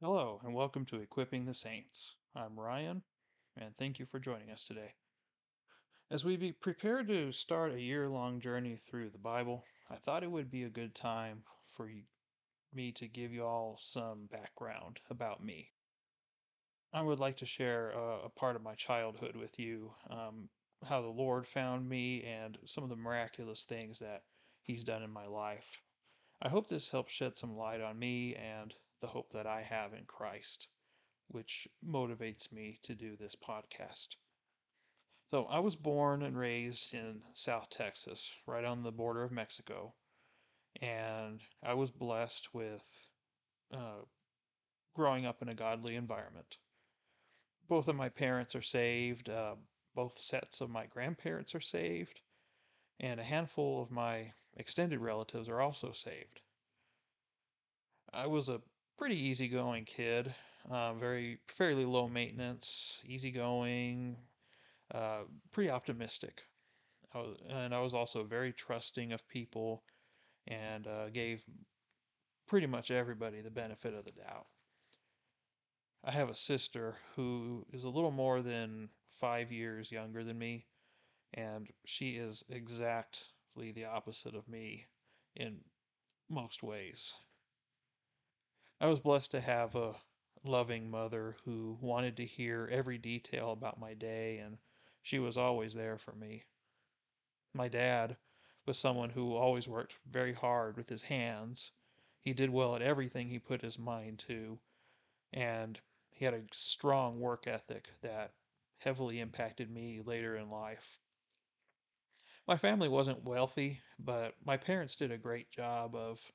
Hello, and welcome to Equipping the Saints. I'm Ryan, and thank you for joining us today. As we be prepared to start a year long journey through the Bible, I thought it would be a good time for me to give you all some background about me. I would like to share a, a part of my childhood with you, um, how the Lord found me, and some of the miraculous things that He's done in my life. I hope this helps shed some light on me and the hope that I have in Christ, which motivates me to do this podcast. So, I was born and raised in South Texas, right on the border of Mexico, and I was blessed with uh, growing up in a godly environment. Both of my parents are saved, uh, both sets of my grandparents are saved, and a handful of my extended relatives are also saved. I was a pretty easygoing kid, uh, very fairly low maintenance, easygoing, uh, pretty optimistic. I was, and I was also very trusting of people and uh, gave pretty much everybody the benefit of the doubt. I have a sister who is a little more than five years younger than me, and she is exactly the opposite of me in most ways. I was blessed to have a loving mother who wanted to hear every detail about my day, and she was always there for me. My dad was someone who always worked very hard with his hands. He did well at everything he put his mind to, and he had a strong work ethic that heavily impacted me later in life. My family wasn't wealthy, but my parents did a great job of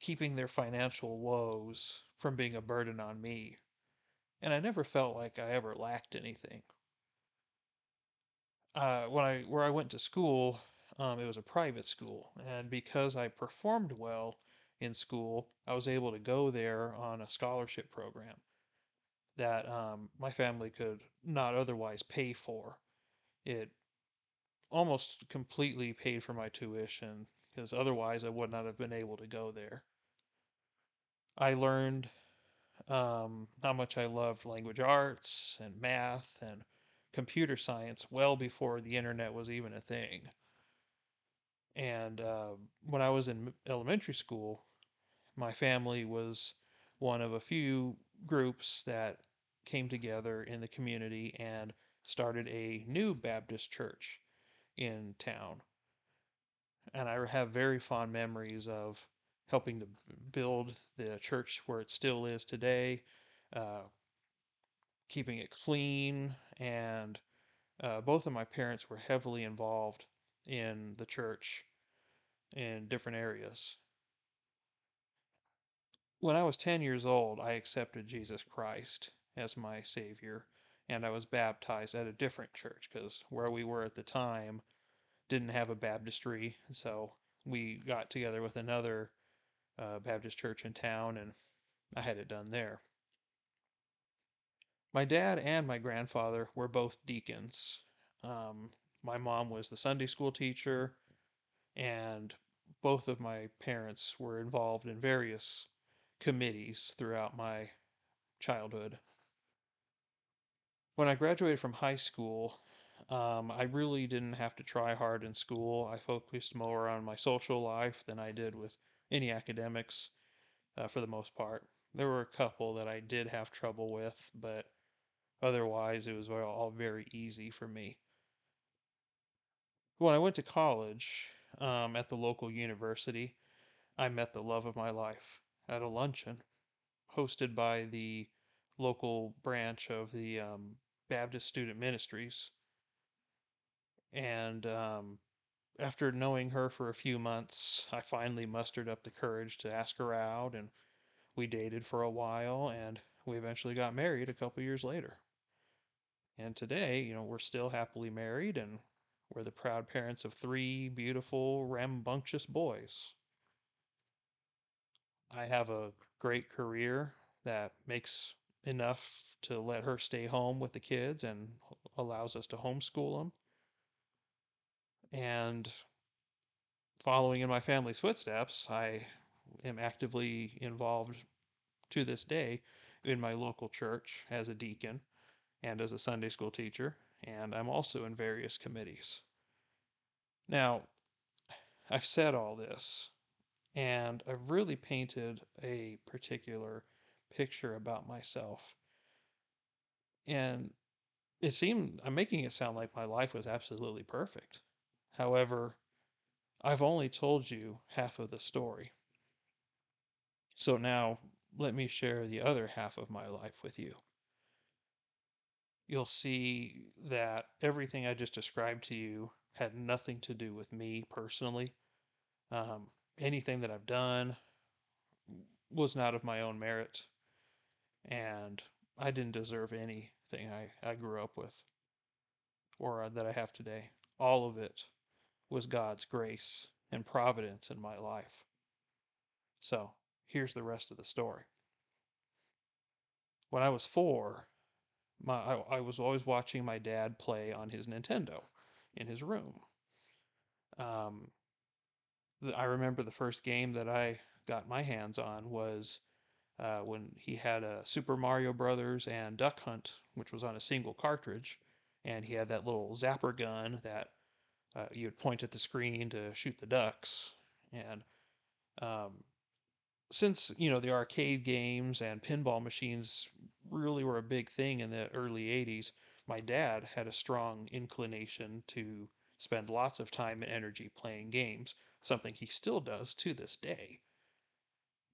keeping their financial woes from being a burden on me, and I never felt like I ever lacked anything. Uh, when I where I went to school, um, it was a private school, and because I performed well in school, I was able to go there on a scholarship program that um, my family could not otherwise pay for. It almost completely paid for my tuition because otherwise I would not have been able to go there. I learned um, how much I loved language arts and math and computer science well before the internet was even a thing. And uh, when I was in elementary school, my family was one of a few groups that came together in the community and started a new Baptist church in town. And I have very fond memories of helping to build the church where it still is today, uh, keeping it clean, and uh, both of my parents were heavily involved in the church in different areas. When I was 10 years old, I accepted Jesus Christ as my Savior, and I was baptized at a different church because where we were at the time didn't have a baptistry. So we got together with another uh, Baptist church in town, and I had it done there. My dad and my grandfather were both deacons. Um, my mom was the Sunday school teacher, and both of my parents were involved in various committees throughout my childhood. When I graduated from high school, um, I really didn't have to try hard in school. I focused more on my social life than I did with any academics uh, for the most part. There were a couple that I did have trouble with, but otherwise it was all very easy for me. When I went to college um, at the local university, I met the love of my life at a luncheon hosted by the local branch of the um, Baptist Student Ministries. And um, after knowing her for a few months, I finally mustered up the courage to ask her out, and we dated for a while, and we eventually got married a couple years later. And today, you know, we're still happily married, and we're the proud parents of three beautiful, rambunctious boys. I have a great career that makes enough to let her stay home with the kids and allows us to homeschool them. And following in my family's footsteps, I am actively involved to this day in my local church as a deacon and as a Sunday school teacher, and I'm also in various committees. Now, I've said all this, and I've really painted a particular picture about myself. And it seemed I'm making it sound like my life was absolutely perfect. However, I've only told you half of the story. So now let me share the other half of my life with you. You'll see that everything I just described to you had nothing to do with me personally. Um, anything that I've done was not of my own merit, and I didn't deserve anything I, I grew up with or that I have today. All of it was God's grace and providence in my life. So here's the rest of the story. When I was four, my I, I was always watching my dad play on his Nintendo in his room. Um, I remember the first game that I got my hands on was uh, when he had a Super Mario Brothers and Duck Hunt, which was on a single cartridge, and he had that little zapper gun that uh, you would point at the screen to shoot the ducks. And um, since you know the arcade games and pinball machines really were a big thing in the early 80s, my dad had a strong inclination to spend lots of time and energy playing games, something he still does to this day.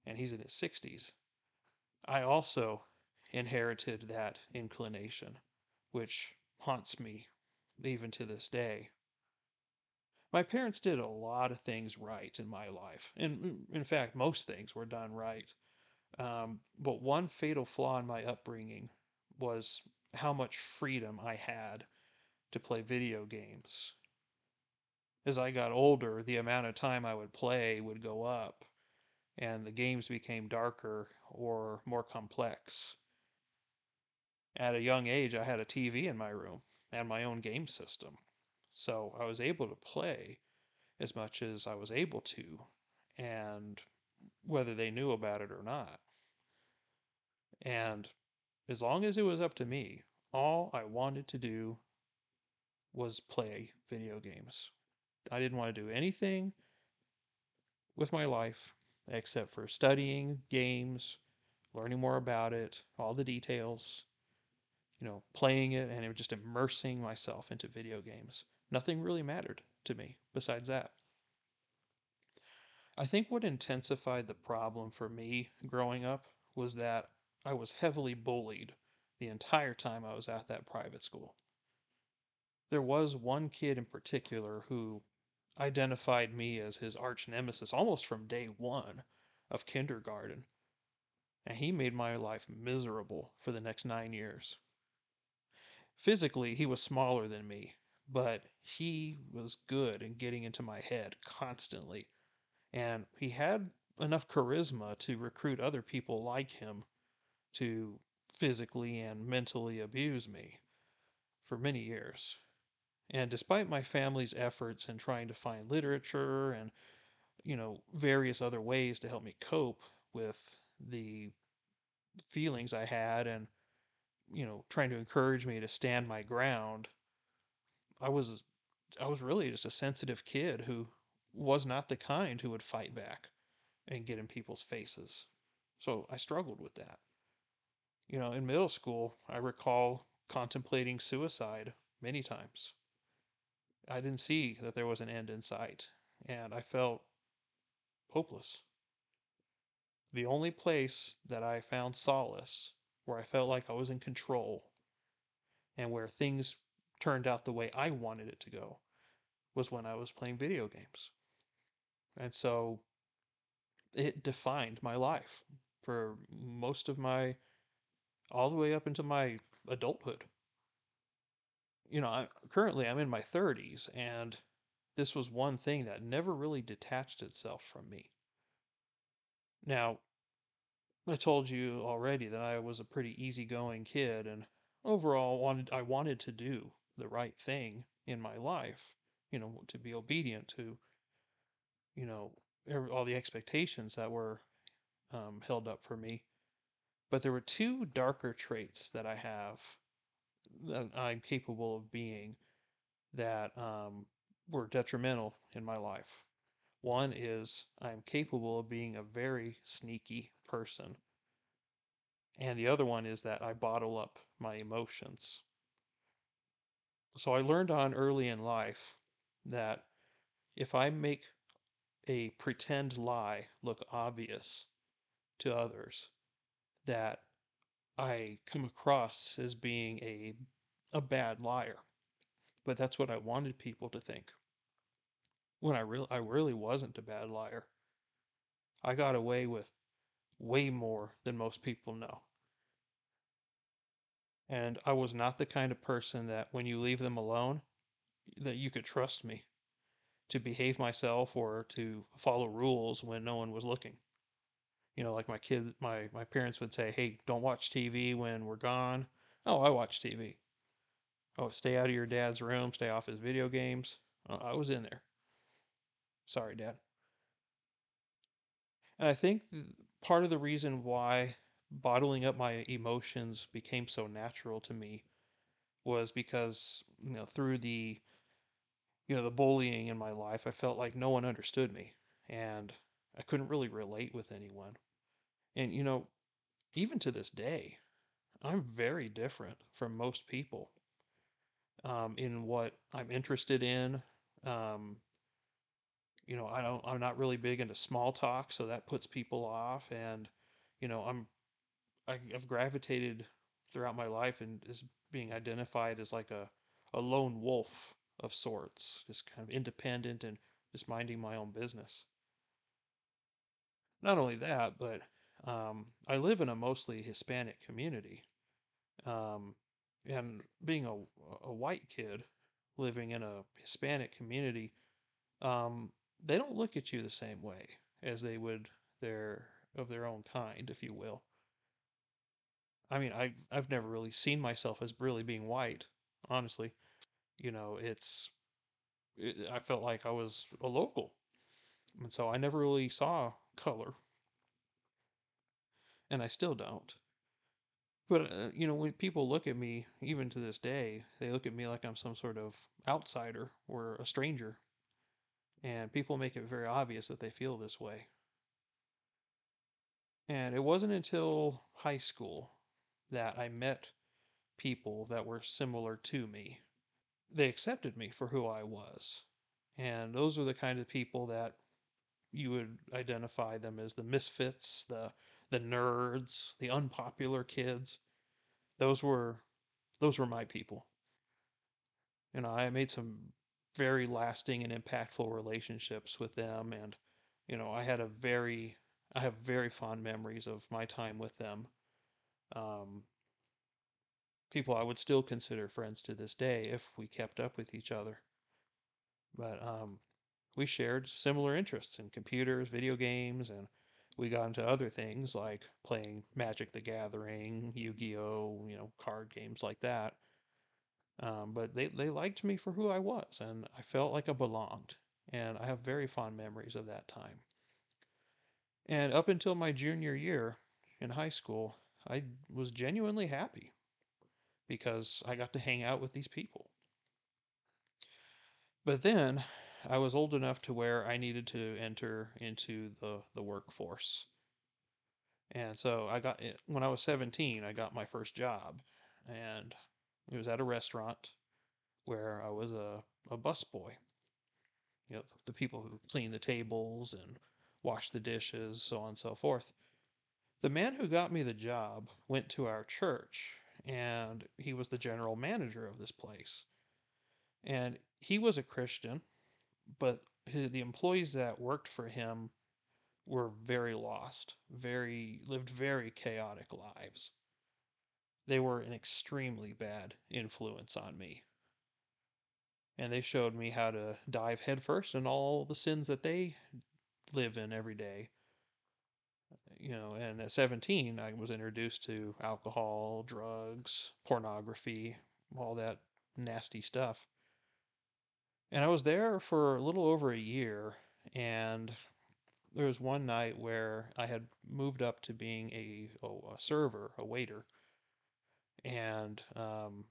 And he's in his 60s. I also inherited that inclination, which haunts me even to this day. My parents did a lot of things right in my life. And in fact, most things were done right. Um, but one fatal flaw in my upbringing was how much freedom I had to play video games. As I got older, the amount of time I would play would go up, and the games became darker or more complex. At a young age, I had a TV in my room and my own game system. So I was able to play as much as I was able to, and whether they knew about it or not. And as long as it was up to me, all I wanted to do was play video games. I didn't want to do anything with my life except for studying games, learning more about it, all the details, you know, playing it and just immersing myself into video games. Nothing really mattered to me besides that. I think what intensified the problem for me growing up was that I was heavily bullied the entire time I was at that private school. There was one kid in particular who identified me as his arch nemesis almost from day one of kindergarten, and he made my life miserable for the next nine years. Physically, he was smaller than me, but he was good in getting into my head constantly, and he had enough charisma to recruit other people like him to physically and mentally abuse me for many years. And despite my family's efforts in trying to find literature and, you know, various other ways to help me cope with the feelings I had and, you know, trying to encourage me to stand my ground, I was I was really just a sensitive kid who was not the kind who would fight back and get in people's faces. So I struggled with that you know, in middle school, I recall contemplating suicide many times. I didn't see that there was an end in sight, and I felt hopeless. The only place that I found solace, where I felt like I was in control, and where things turned out the way I wanted it to go, was when I was playing video games. And so it defined my life for most of my all the way up into my adulthood. You know, I, currently I'm in my 30s, and this was one thing that never really detached itself from me. Now, I told you already that I was a pretty easygoing kid, and overall wanted I wanted to do the right thing in my life. You know, to be obedient to, you know, all the expectations that were um, held up for me. But there were two darker traits that I have that I'm capable of being that um, were detrimental in my life. One is I'm capable of being a very sneaky person. And the other one is that I bottle up my emotions. So I learned on early in life that if I make a pretend lie look obvious to others, that I come across as being a a bad liar. But that's what I wanted people to think. When I really I really wasn't a bad liar. I got away with way more than most people know. And I was not the kind of person that when you leave them alone, that you could trust me to behave myself or to follow rules when no one was looking. You know, like my kids, my, my parents would say, hey, don't watch TV when we're gone. Oh, I watch TV. Oh, stay out of your dad's room, stay off his video games. Oh, I was in there. Sorry, Dad. And I think part of the reason why bottling up my emotions became so natural to me was because, you know, through the you know, the bullying in my life, I felt like no one understood me and I couldn't really relate with anyone. And you know, even to this day, I'm very different from most people um, in what I'm interested in. Um, you know, I don't, I'm not really big into small talk, so that puts people off. And you know, I'm, I've gravitated throughout my life and is being identified as like a, a lone wolf of sorts, just kind of independent and just minding my own business. Not only that, but um, I live in a mostly Hispanic community. Um, and being a, a white kid living in a Hispanic community, um, they don't look at you the same way as they would their of their own kind, if you will. I mean, I I've never really seen myself as really being white, honestly. You know, it's it, I felt like I was a local, and so I never really saw color, and I still don't. But uh, you know, when people look at me, even to this day, they look at me like I'm some sort of outsider or a stranger, and people make it very obvious that they feel this way. And it wasn't until high school that I met people that were similar to me. They accepted me for who I was. And those are the kind of people that you would identify them as the misfits, the the nerds, the unpopular kids. Those were those were my people. Know, I made some very lasting and impactful relationships with them and you know, I had a very I have very fond memories of my time with them. Um, people I would still consider friends to this day if we kept up with each other. But um, we shared similar interests in computers, video games, and we got into other things like playing Magic the Gathering, Yu-Gi-Oh, you know, card games like that. Um, but they, they liked me for who I was, and I felt like I belonged. And I have very fond memories of that time. And up until my junior year in high school, I was genuinely happy because I got to hang out with these people. But then I was old enough to where I needed to enter into the, the workforce. And so I got it when I was 17, I got my first job. And it was at a restaurant where I was a, a busboy. You know, the people who clean the tables and wash the dishes, so on and so forth. The man who got me the job went to our church, and he was the general manager of this place. And he was a Christian, but the employees that worked for him were very lost, very lived very chaotic lives. They were an extremely bad influence on me. And they showed me how to dive headfirst in all the sins that they live in every day. You know, and at 17, I was introduced to alcohol, drugs, pornography, all that nasty stuff. And I was there for a little over a year, and there was one night where I had moved up to being a, oh, a server, a waiter, and um,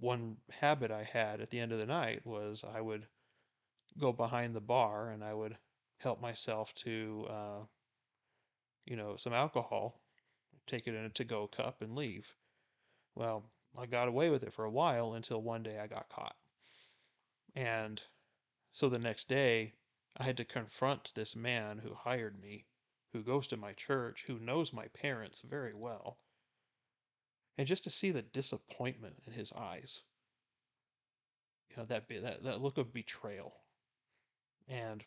one habit I had at the end of the night was I would go behind the bar and I would help myself to, uh, you know, some alcohol, take it in a to go cup and leave. Well, I got away with it for a while until one day I got caught. And so the next day, I had to confront this man who hired me, who goes to my church, who knows my parents very well. And just to see the disappointment in his eyes, you know, that, that, that look of betrayal. And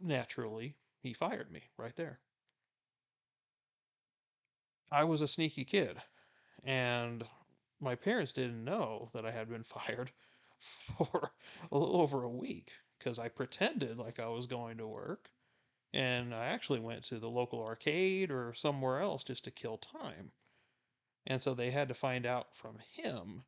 naturally, he fired me right there. I was a sneaky kid, and my parents didn't know that I had been fired for a little over a week because I pretended like I was going to work and I actually went to the local arcade or somewhere else just to kill time. And so they had to find out from him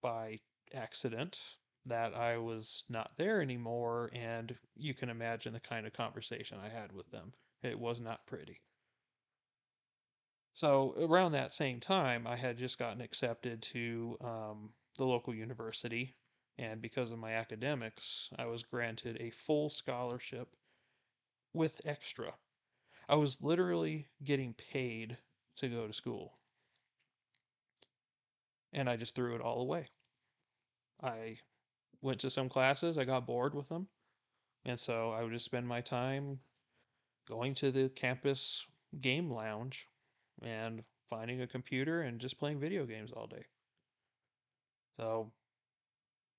by accident that I was not there anymore, and you can imagine the kind of conversation I had with them. It was not pretty. So around that same time, I had just gotten accepted to um, the local university, and because of my academics, I was granted a full scholarship with extra. I was literally getting paid to go to school. And I just threw it all away. I went to some classes, I got bored with them. And so I would just spend my time going to the campus game lounge and finding a computer and just playing video games all day. So,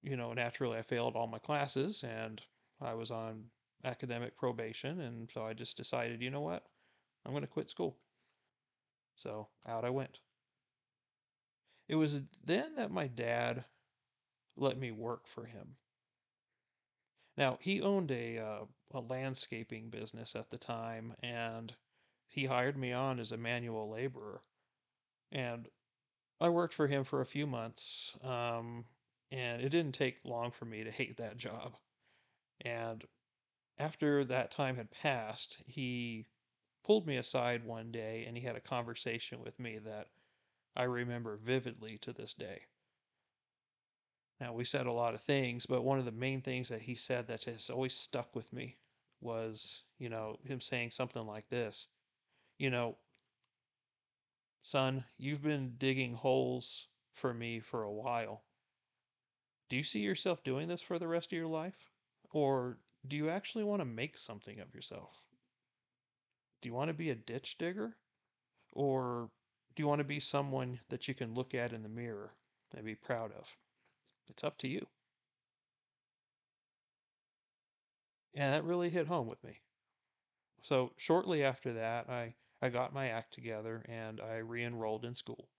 you know, naturally I failed all my classes and I was on academic probation. And so I just decided, you know what? I'm going to quit school. So out I went. It was then that my dad let me work for him. Now, he owned a, uh, a landscaping business at the time, and he hired me on as a manual laborer. And I worked for him for a few months, um, and it didn't take long for me to hate that job. And after that time had passed, he pulled me aside one day and he had a conversation with me that I remember vividly to this day. Now, we said a lot of things, but one of the main things that he said that has always stuck with me was, you know, him saying something like this You know, son, you've been digging holes for me for a while. Do you see yourself doing this for the rest of your life? Or do you actually want to make something of yourself? Do you want to be a ditch digger? Or do you want to be someone that you can look at in the mirror and be proud of? It's up to you. And that really hit home with me. So shortly after that, I, I got my act together and I re enrolled in school.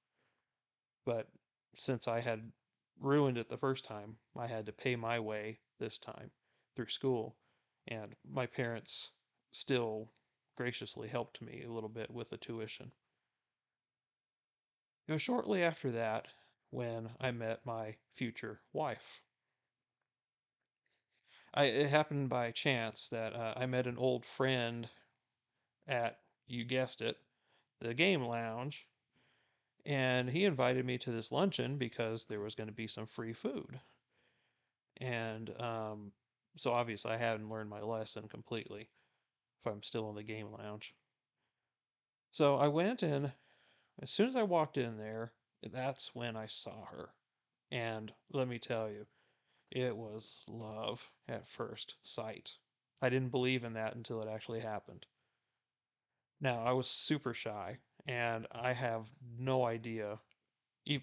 But since I had ruined it the first time, I had to pay my way this time through school. And my parents still graciously helped me a little bit with the tuition. It was shortly after that when I met my future wife. I, it happened by chance that uh, I met an old friend at, you guessed it, the game lounge, and he invited me to this luncheon because there was going to be some free food. And um, so obviously I hadn't learned my lesson completely if I'm still in the game lounge. So I went and as soon as I walked in there, that's when I saw her. And let me tell you, it was love at first sight. I didn't believe in that until it actually happened. Now, I was super shy, and I have no idea,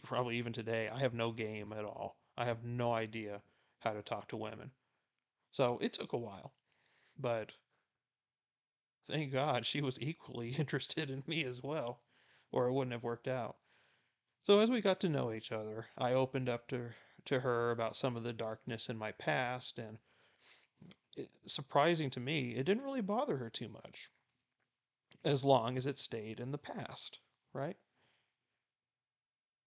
probably even today, I have no game at all. I have no idea how to talk to women. So it took a while, but thank God she was equally interested in me as well, or it wouldn't have worked out. So as we got to know each other, I opened up to to her about some of the darkness in my past, and it, surprising to me, it didn't really bother her too much, as long as it stayed in the past, right?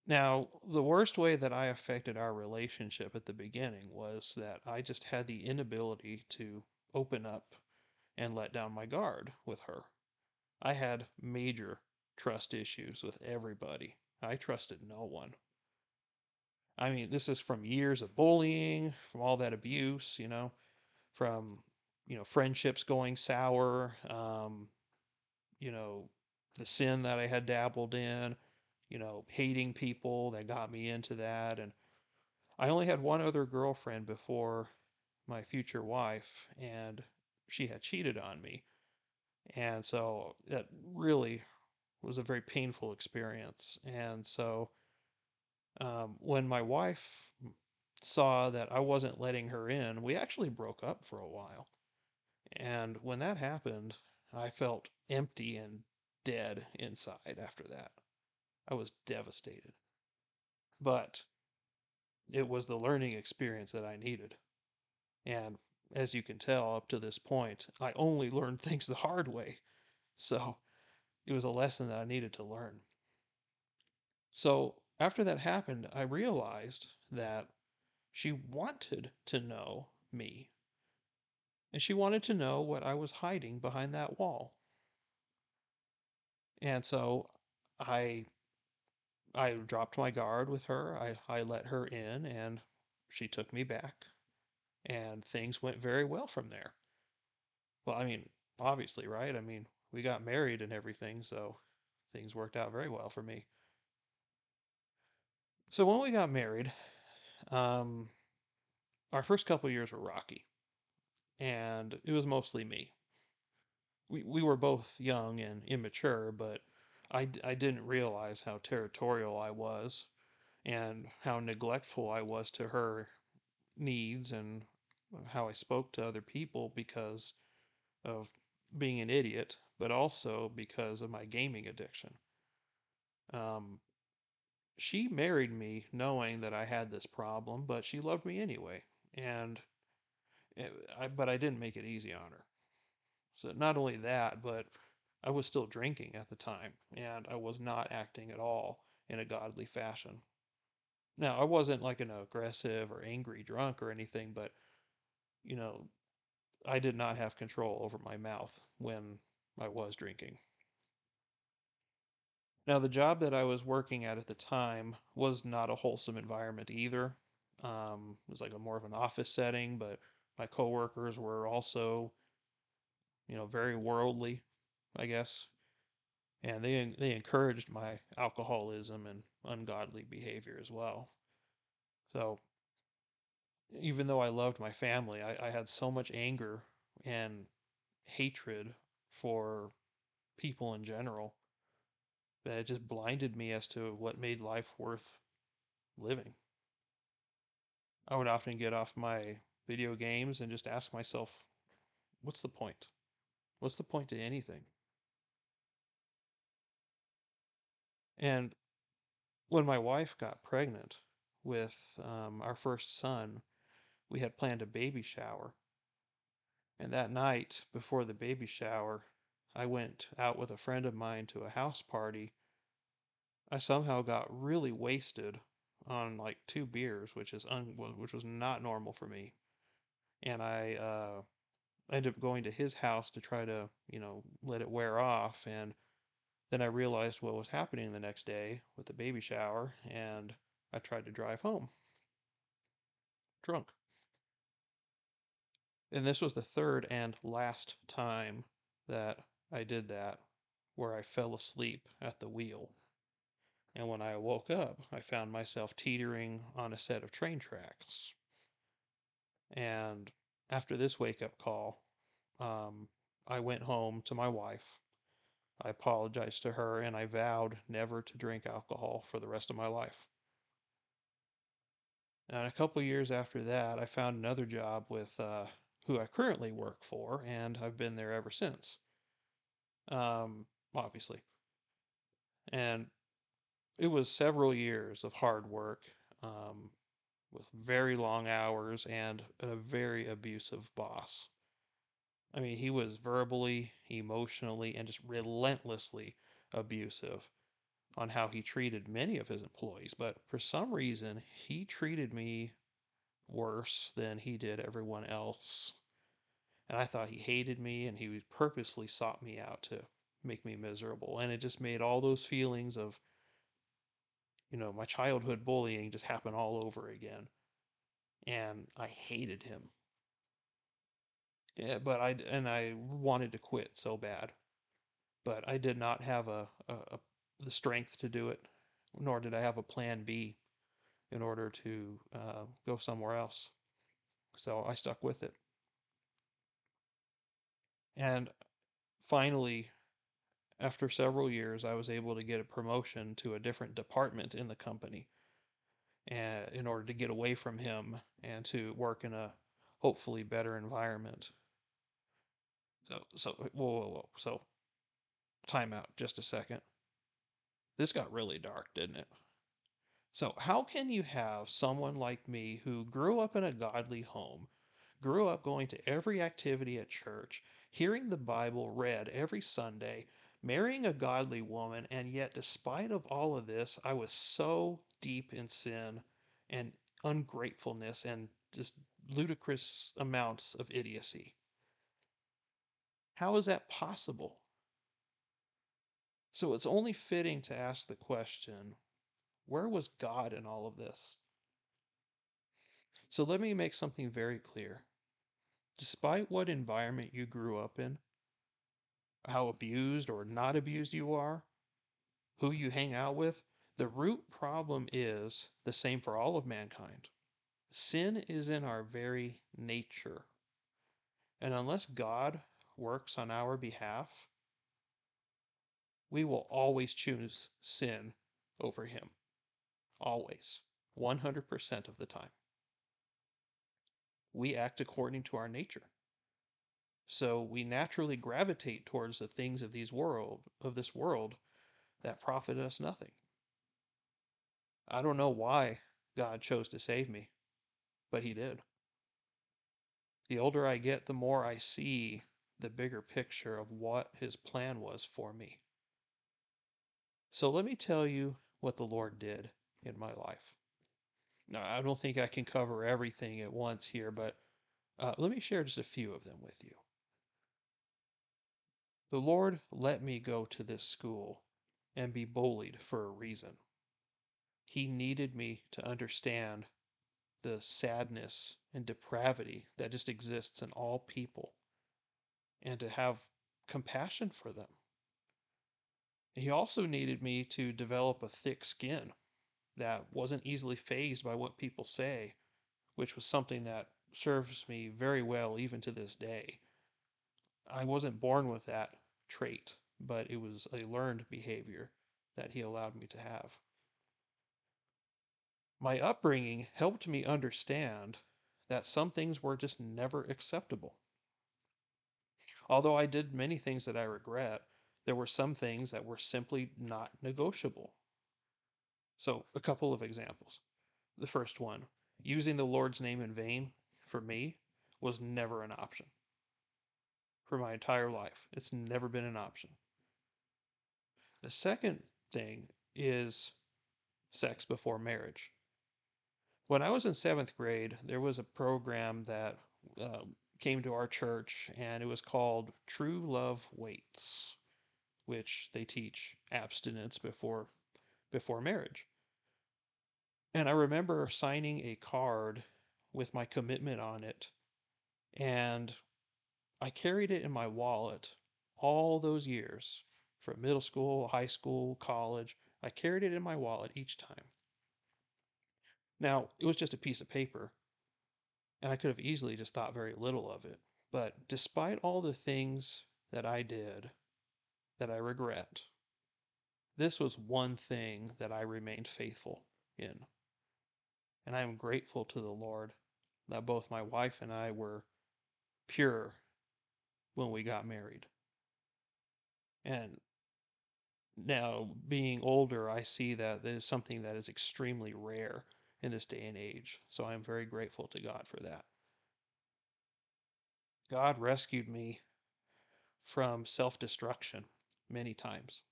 Now, the worst way that I affected our relationship at the beginning was that I just had the inability to open up and let down my guard with her. I had major trust issues with everybody. I trusted no one. I mean, this is from years of bullying, from all that abuse, you know, from, you know, friendships going sour, um, you know, the sin that I had dabbled in, you know, hating people that got me into that. And I only had one other girlfriend before my future wife, and she had cheated on me. And so that really was a very painful experience. And so um, when my wife saw that I wasn't letting her in, we actually broke up for a while. And when that happened, I felt empty and dead inside after that. I was devastated. But it was the learning experience that I needed. And as you can tell, up to this point, I only learned things the hard way. So it was a lesson that I needed to learn. So after that happened, I realized that she wanted to know me. And she wanted to know what I was hiding behind that wall. And so I I dropped my guard with her. I, I let her in and she took me back. And things went very well from there. Well, I mean, obviously, right? I mean, we got married and everything, so things worked out very well for me. So when we got married, um, our first couple years were rocky, and it was mostly me. We we were both young and immature, but I I didn't realize how territorial I was and how neglectful I was to her needs and how I spoke to other people because of being an idiot, but also because of my gaming addiction. Um, she married me knowing that I had this problem, but she loved me anyway, and it, I, but I didn't make it easy on her. So not only that, but I was still drinking at the time, and I was not acting at all in a godly fashion. Now, I wasn't like an aggressive or angry drunk or anything, but you know, I did not have control over my mouth when I was drinking. Now, the job that I was working at at the time was not a wholesome environment either. Um, it was like a more of an office setting, but my coworkers were also, you know, very worldly, I guess, and they they encouraged my alcoholism and ungodly behavior as well. So, even though I loved my family, I, I had so much anger and hatred for people in general that it just blinded me as to what made life worth living. I would often get off my video games and just ask myself, what's the point? What's the point to anything? And when my wife got pregnant with um, our first son, we had planned a baby shower. And that night, before the baby shower, I went out with a friend of mine to a house party. I somehow got really wasted on like two beers, which is un- which was not normal for me. And I uh, ended up going to his house to try to, you know, let it wear off. And then I realized what was happening the next day with the baby shower, and I tried to drive home drunk. And this was the third and last time that I did that where I fell asleep at the wheel. And when I woke up, I found myself teetering on a set of train tracks. And after this wake up call, um, I went home to my wife. I apologized to her and I vowed never to drink alcohol for the rest of my life. And a couple years after that, I found another job with uh, who I currently work for, and I've been there ever since um, obviously. And it was several years of hard work um, with very long hours and a very abusive boss. I mean, he was verbally, emotionally, and just relentlessly abusive on how he treated many of his employees. But for some reason, he treated me worse than he did everyone else. And I thought he hated me and he purposely sought me out to make me miserable. And it just made all those feelings of, you know, my childhood bullying just happen all over again. And I hated him. Yeah, but I and I wanted to quit so bad, but I did not have a, a, a the strength to do it, nor did I have a plan B in order to uh, go somewhere else. So I stuck with it. And finally, after several years, I was able to get a promotion to a different department in the company and in order to get away from him and to work in a hopefully better environment. So, so, whoa, whoa, whoa. So, time out just a second. This got really dark, didn't it? So, how can you have someone like me who grew up in a godly home, grew up going to every activity at church, hearing the Bible read every Sunday, marrying a godly woman, and yet, despite of all of this, I was so deep in sin and ungratefulness and just ludicrous amounts of idiocy? How is that possible? So it's only fitting to ask the question where was God in all of this? So let me make something very clear. Despite what environment you grew up in, how abused or not abused you are, who you hang out with, the root problem is the same for all of mankind. Sin is in our very nature. And unless God works on our behalf, we will always choose sin over Him. Always. 100% of the time. We act according to our nature. So we naturally gravitate towards the things of these world of this world that profit us nothing. I don't know why God chose to save me, but he did. The older I get, the more I see the bigger picture of what his plan was for me. So let me tell you what the Lord did in my life. Now, I don't think I can cover everything at once here, but uh, let me share just a few of them with you. The Lord let me go to this school and be bullied for a reason. He needed me to understand the sadness and depravity that just exists in all people and to have compassion for them. He also needed me to develop a thick skin that wasn't easily fazed by what people say, which was something that serves me very well even to this day. I wasn't born with that trait, but it was a learned behavior that he allowed me to have. My upbringing helped me understand that some things were just never acceptable. Although I did many things that I regret, there were some things that were simply not negotiable. So, a couple of examples. The first one, using the Lord's name in vain, for me, was never an option. For my entire life, it's never been an option. The second thing is sex before marriage. When I was in seventh grade, there was a program that uh, came to our church, and it was called True Love Waits which they teach abstinence before before marriage. And I remember signing a card with my commitment on it, and I carried it in my wallet all those years from middle school, high school, college. I carried it in my wallet each time. Now, it was just a piece of paper, and I could have easily just thought very little of it. But despite all the things that I did that I regret. This was one thing that I remained faithful in. And I am grateful to the Lord that both my wife and I were pure when we got married. And now, being older, I see that that is something that is extremely rare in this day and age. So I am very grateful to God for that. God rescued me from self destruction many times.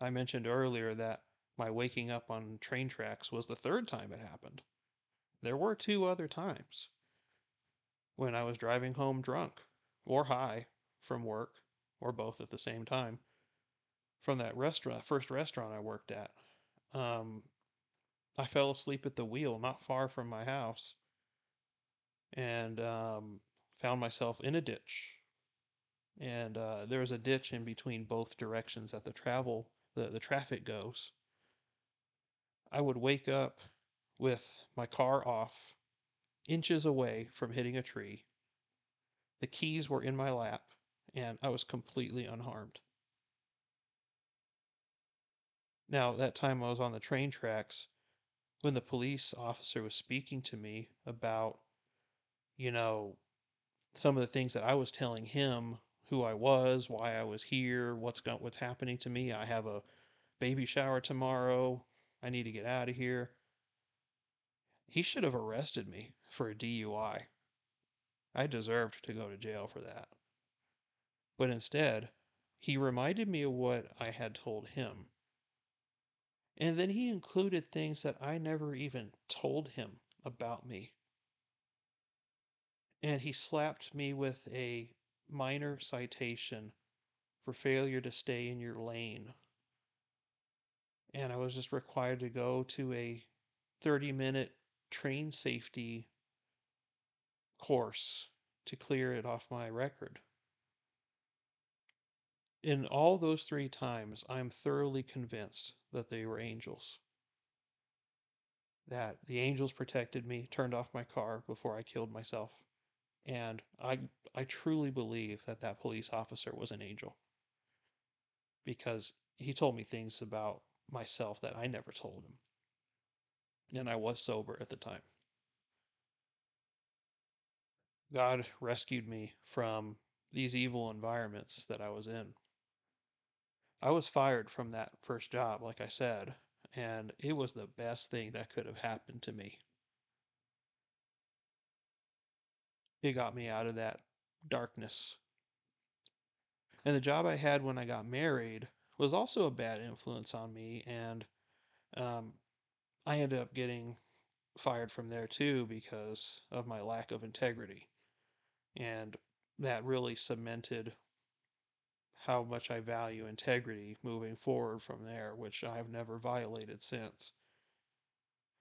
I mentioned earlier that my waking up on train tracks was the third time it happened. There were two other times. When I was driving home drunk or high from work or both at the same time from that restaurant, first restaurant I worked at. Um, I fell asleep at the wheel not far from my house and um, found myself in a ditch. And uh, there was a ditch in between both directions that the travel, the, the traffic goes. I would wake up with my car off, inches away from hitting a tree. The keys were in my lap, and I was completely unharmed. Now, that time I was on the train tracks, when the police officer was speaking to me about, you know, some of the things that I was telling him who I was, why I was here, what's got what's happening to me. I have a baby shower tomorrow. I need to get out of here. He should have arrested me for a DUI. I deserved to go to jail for that. But instead, he reminded me of what I had told him and then he included things that I never even told him about me. And he slapped me with a minor citation for failure to stay in your lane. And I was just required to go to a 30 minute train safety course to clear it off my record. In all those three times, I'm thoroughly convinced that they were angels. That the angels protected me, turned off my car before I killed myself. And I, I truly believe that that police officer was an angel. Because he told me things about myself that I never told him. And I was sober at the time. God rescued me from these evil environments that I was in. I was fired from that first job, like I said, and it was the best thing that could have happened to me. It got me out of that darkness. And the job I had when I got married was also a bad influence on me, and um, I ended up getting fired from there too because of my lack of integrity. And that really cemented how much I value integrity moving forward from there, which I've never violated since.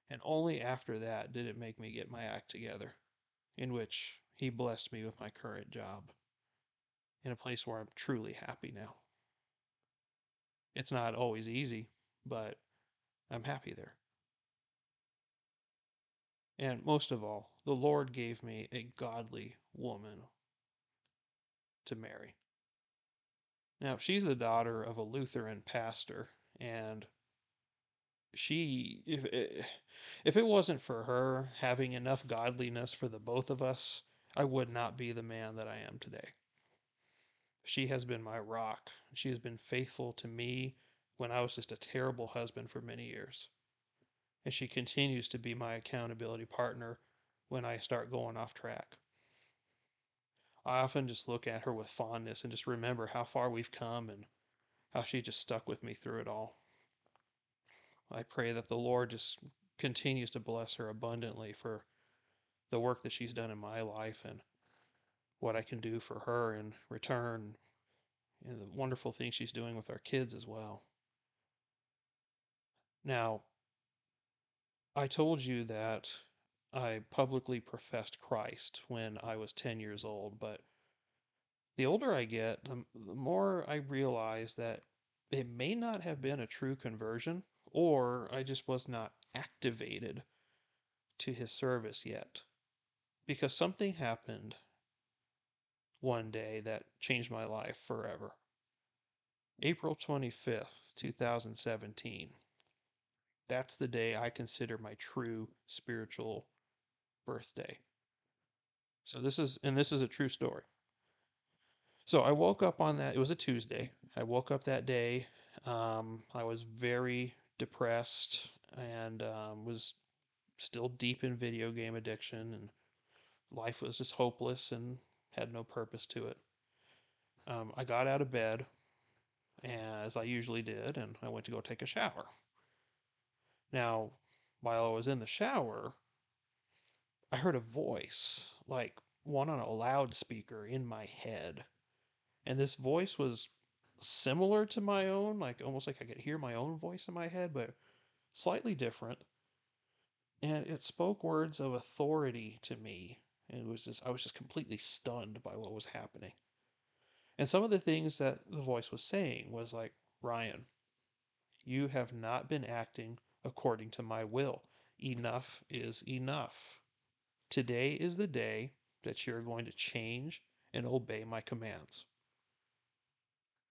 And only after that did it make me get my act together, in which he blessed me with my current job in a place where I'm truly happy now. It's not always easy, but I'm happy there. And most of all, the Lord gave me a godly woman to marry. Now, she's the daughter of a Lutheran pastor, and she, if it, eh, if it wasn't for her having enough godliness for the both of us, I would not be the man that I am today. She has been my rock. She has been faithful to me when I was just a terrible husband for many years. And she continues to be my accountability partner when I start going off track. I often just look at her with fondness and just remember how far we've come and how she just stuck with me through it all. I pray that the Lord just continues to bless her abundantly for the work that she's done in my life and what I can do for her in return and the wonderful things she's doing with our kids as well. Now, I told you that I publicly professed Christ when I was 10 years old, but the older I get, the, the more I realize that it may not have been a true conversion, or I just was not activated to his service yet. Because something happened one day that changed my life forever. April 25th, 2017. That's the day I consider my true spiritual birthday. So this is, and this is a true story. So I woke up on that, it was a Tuesday. I woke up that day. Um, I was very depressed and um, was still deep in video game addiction, and life was just hopeless and had no purpose to it. Um, I got out of bed, as I usually did, and I went to go take a shower. Now, while I was in the shower, I heard a voice, like one on a loudspeaker in my head. And this voice was similar to my own, like almost like I could hear my own voice in my head, but slightly different. And it spoke words of authority to me. And it was just I was just completely stunned by what was happening. And some of the things that the voice was saying was like, Ryan, you have not been acting according to my will. Enough is enough. Today is the day that you're going to change and obey my commands.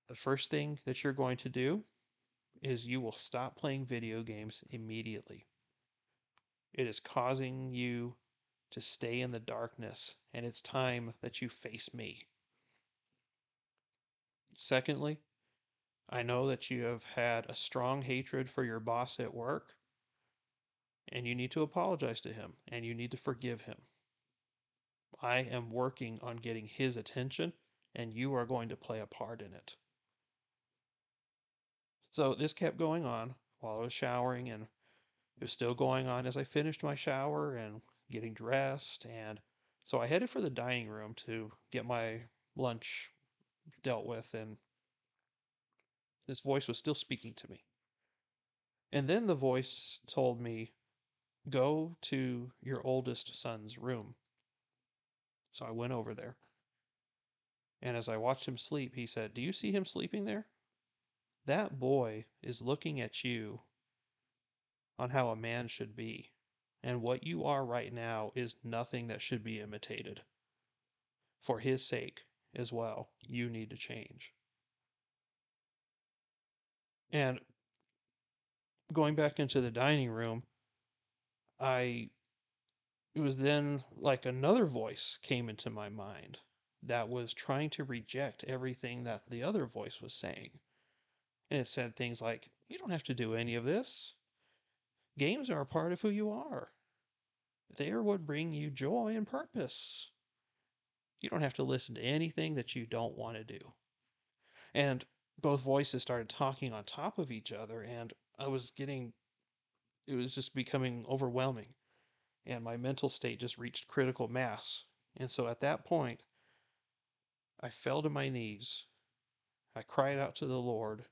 The first thing that you're going to do is you will stop playing video games immediately. It is causing you to stay in the darkness, and it's time that you face me. Secondly, I know that you have had a strong hatred for your boss at work, and you need to apologize to him and you need to forgive him. I am working on getting his attention, and you are going to play a part in it. So this kept going on while I was showering, and it was still going on as I finished my shower and getting dressed. And so I headed for the dining room to get my lunch dealt with, and this voice was still speaking to me. And then the voice told me, Go to your oldest son's room. So I went over there. And as I watched him sleep, he said, Do you see him sleeping there? That boy is looking at you on how a man should be. And what you are right now is nothing that should be imitated. For his sake as well, you need to change. And going back into the dining room, I it was then like another voice came into my mind that was trying to reject everything that the other voice was saying. And it said things like, You don't have to do any of this. Games are a part of who you are, they are what bring you joy and purpose. You don't have to listen to anything that you don't want to do. And both voices started talking on top of each other, and I was getting, it was just becoming overwhelming and my mental state just reached critical mass. And so at that point, I fell to my knees. I cried out to the Lord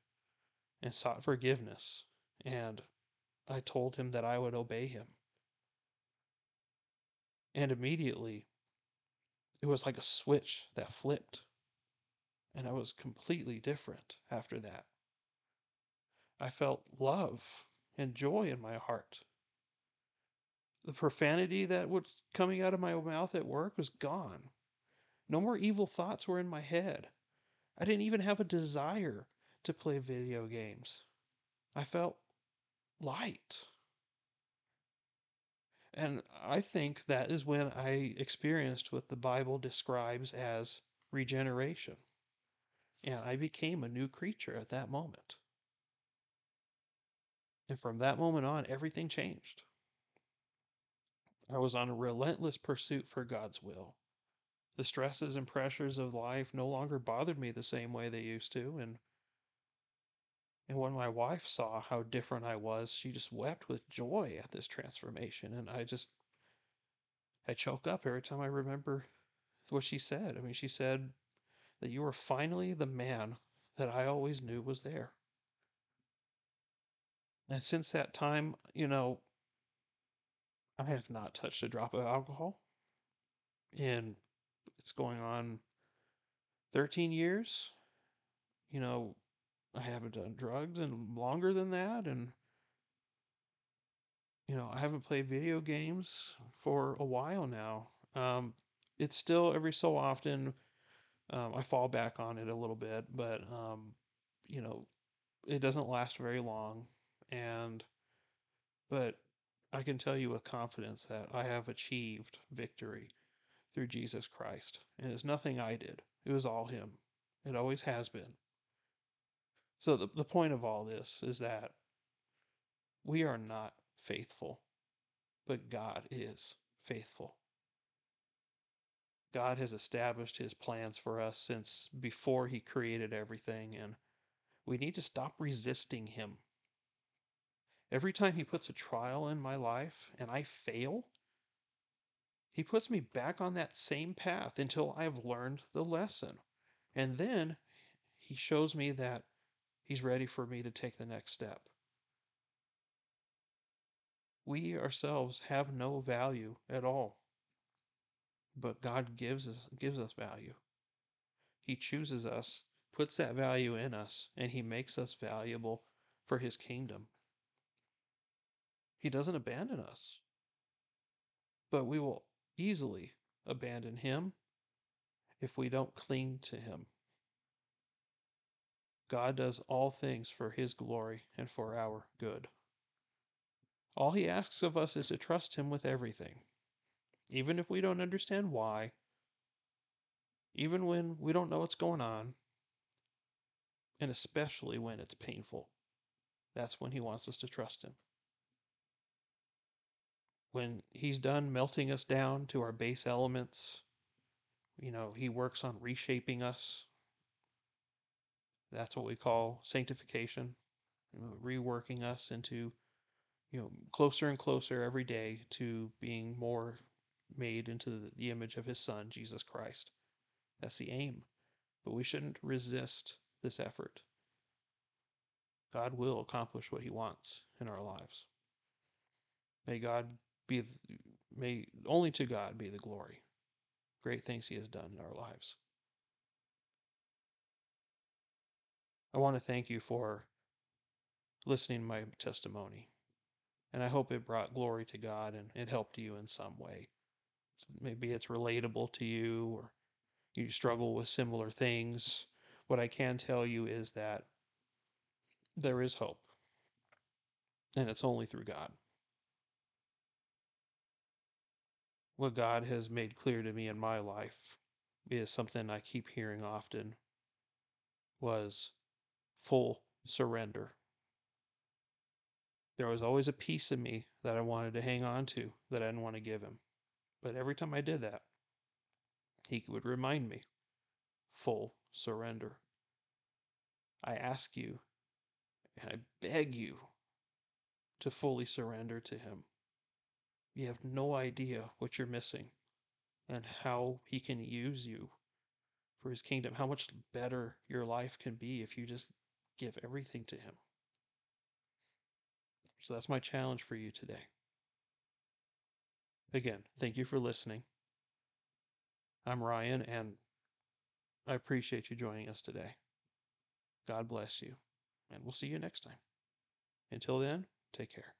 and sought forgiveness. And I told him that I would obey him. And immediately, it was like a switch that flipped. And I was completely different after that. I felt love and joy in my heart the profanity that was coming out of my mouth at work was gone. No more evil thoughts were in my head. I didn't even have a desire to play video games. I felt light. And I think that is when I experienced what the Bible describes as regeneration. And I became a new creature at that moment. And from that moment on, everything changed. I was on a relentless pursuit for God's will. The stresses and pressures of life no longer bothered me the same way they used to, and and when my wife saw how different I was, she just wept with joy at this transformation, and I just I choke up every time I remember what she said. I mean, she said that you were finally the man that I always knew was there. And since that time, you know, I have not touched a drop of alcohol. And it's going on 13 years. You know, I haven't done drugs and longer than that. And, you know, I haven't played video games for a while now. Um, it's still every so often um, I fall back on it a little bit, but, um, you know, it doesn't last very long. And, but I can tell you with confidence that I have achieved victory through Jesus Christ. And it's nothing I did, it was all Him. It always has been. So, the, the point of all this is that we are not faithful, but God is faithful. God has established his plans for us since before he created everything, and we need to stop resisting him Every time he puts a trial in my life and I fail, He puts me back on that same path until I have learned the lesson. And then he shows me that he's ready for me to take the next step. We ourselves have no value at all. But God gives us gives us value. He chooses us, puts that value in us, and he makes us valuable for his kingdom. He doesn't abandon us. But we will easily abandon him if we don't cling to him. God does all things for his glory and for our good. All he asks of us is to trust him with everything, even if we don't understand why, even when we don't know what's going on, and especially when it's painful. That's when he wants us to trust him. When he's done melting us down to our base elements, you know, he works on reshaping us. That's what we call sanctification, reworking us into you know, closer and closer every day to being more made into the image of his son, Jesus Christ. That's the aim. But we shouldn't resist this effort. God will accomplish what he wants in our lives. May God be, may only to God be the glory. Great things he has done in our lives. I want to thank you for listening to my testimony. And I hope it brought glory to God and it helped you in some way. Maybe it's relatable to you or you struggle with similar things. What I can tell you is that there is hope. And it's only through God. What God has made clear to me in my life is something I keep hearing often was full surrender. There was always a piece of me that I wanted to hang on to that I didn't want to give him. But every time I did that, he would remind me full surrender. I ask you and I beg you to fully surrender to him. You have no idea what you're missing and how he can use you for his kingdom, how much better your life can be if you just give everything to him. So that's my challenge for you today. Again, thank you for listening. I'm Ryan, and I appreciate you joining us today. God bless you, and we'll see you next time. Until then, take care.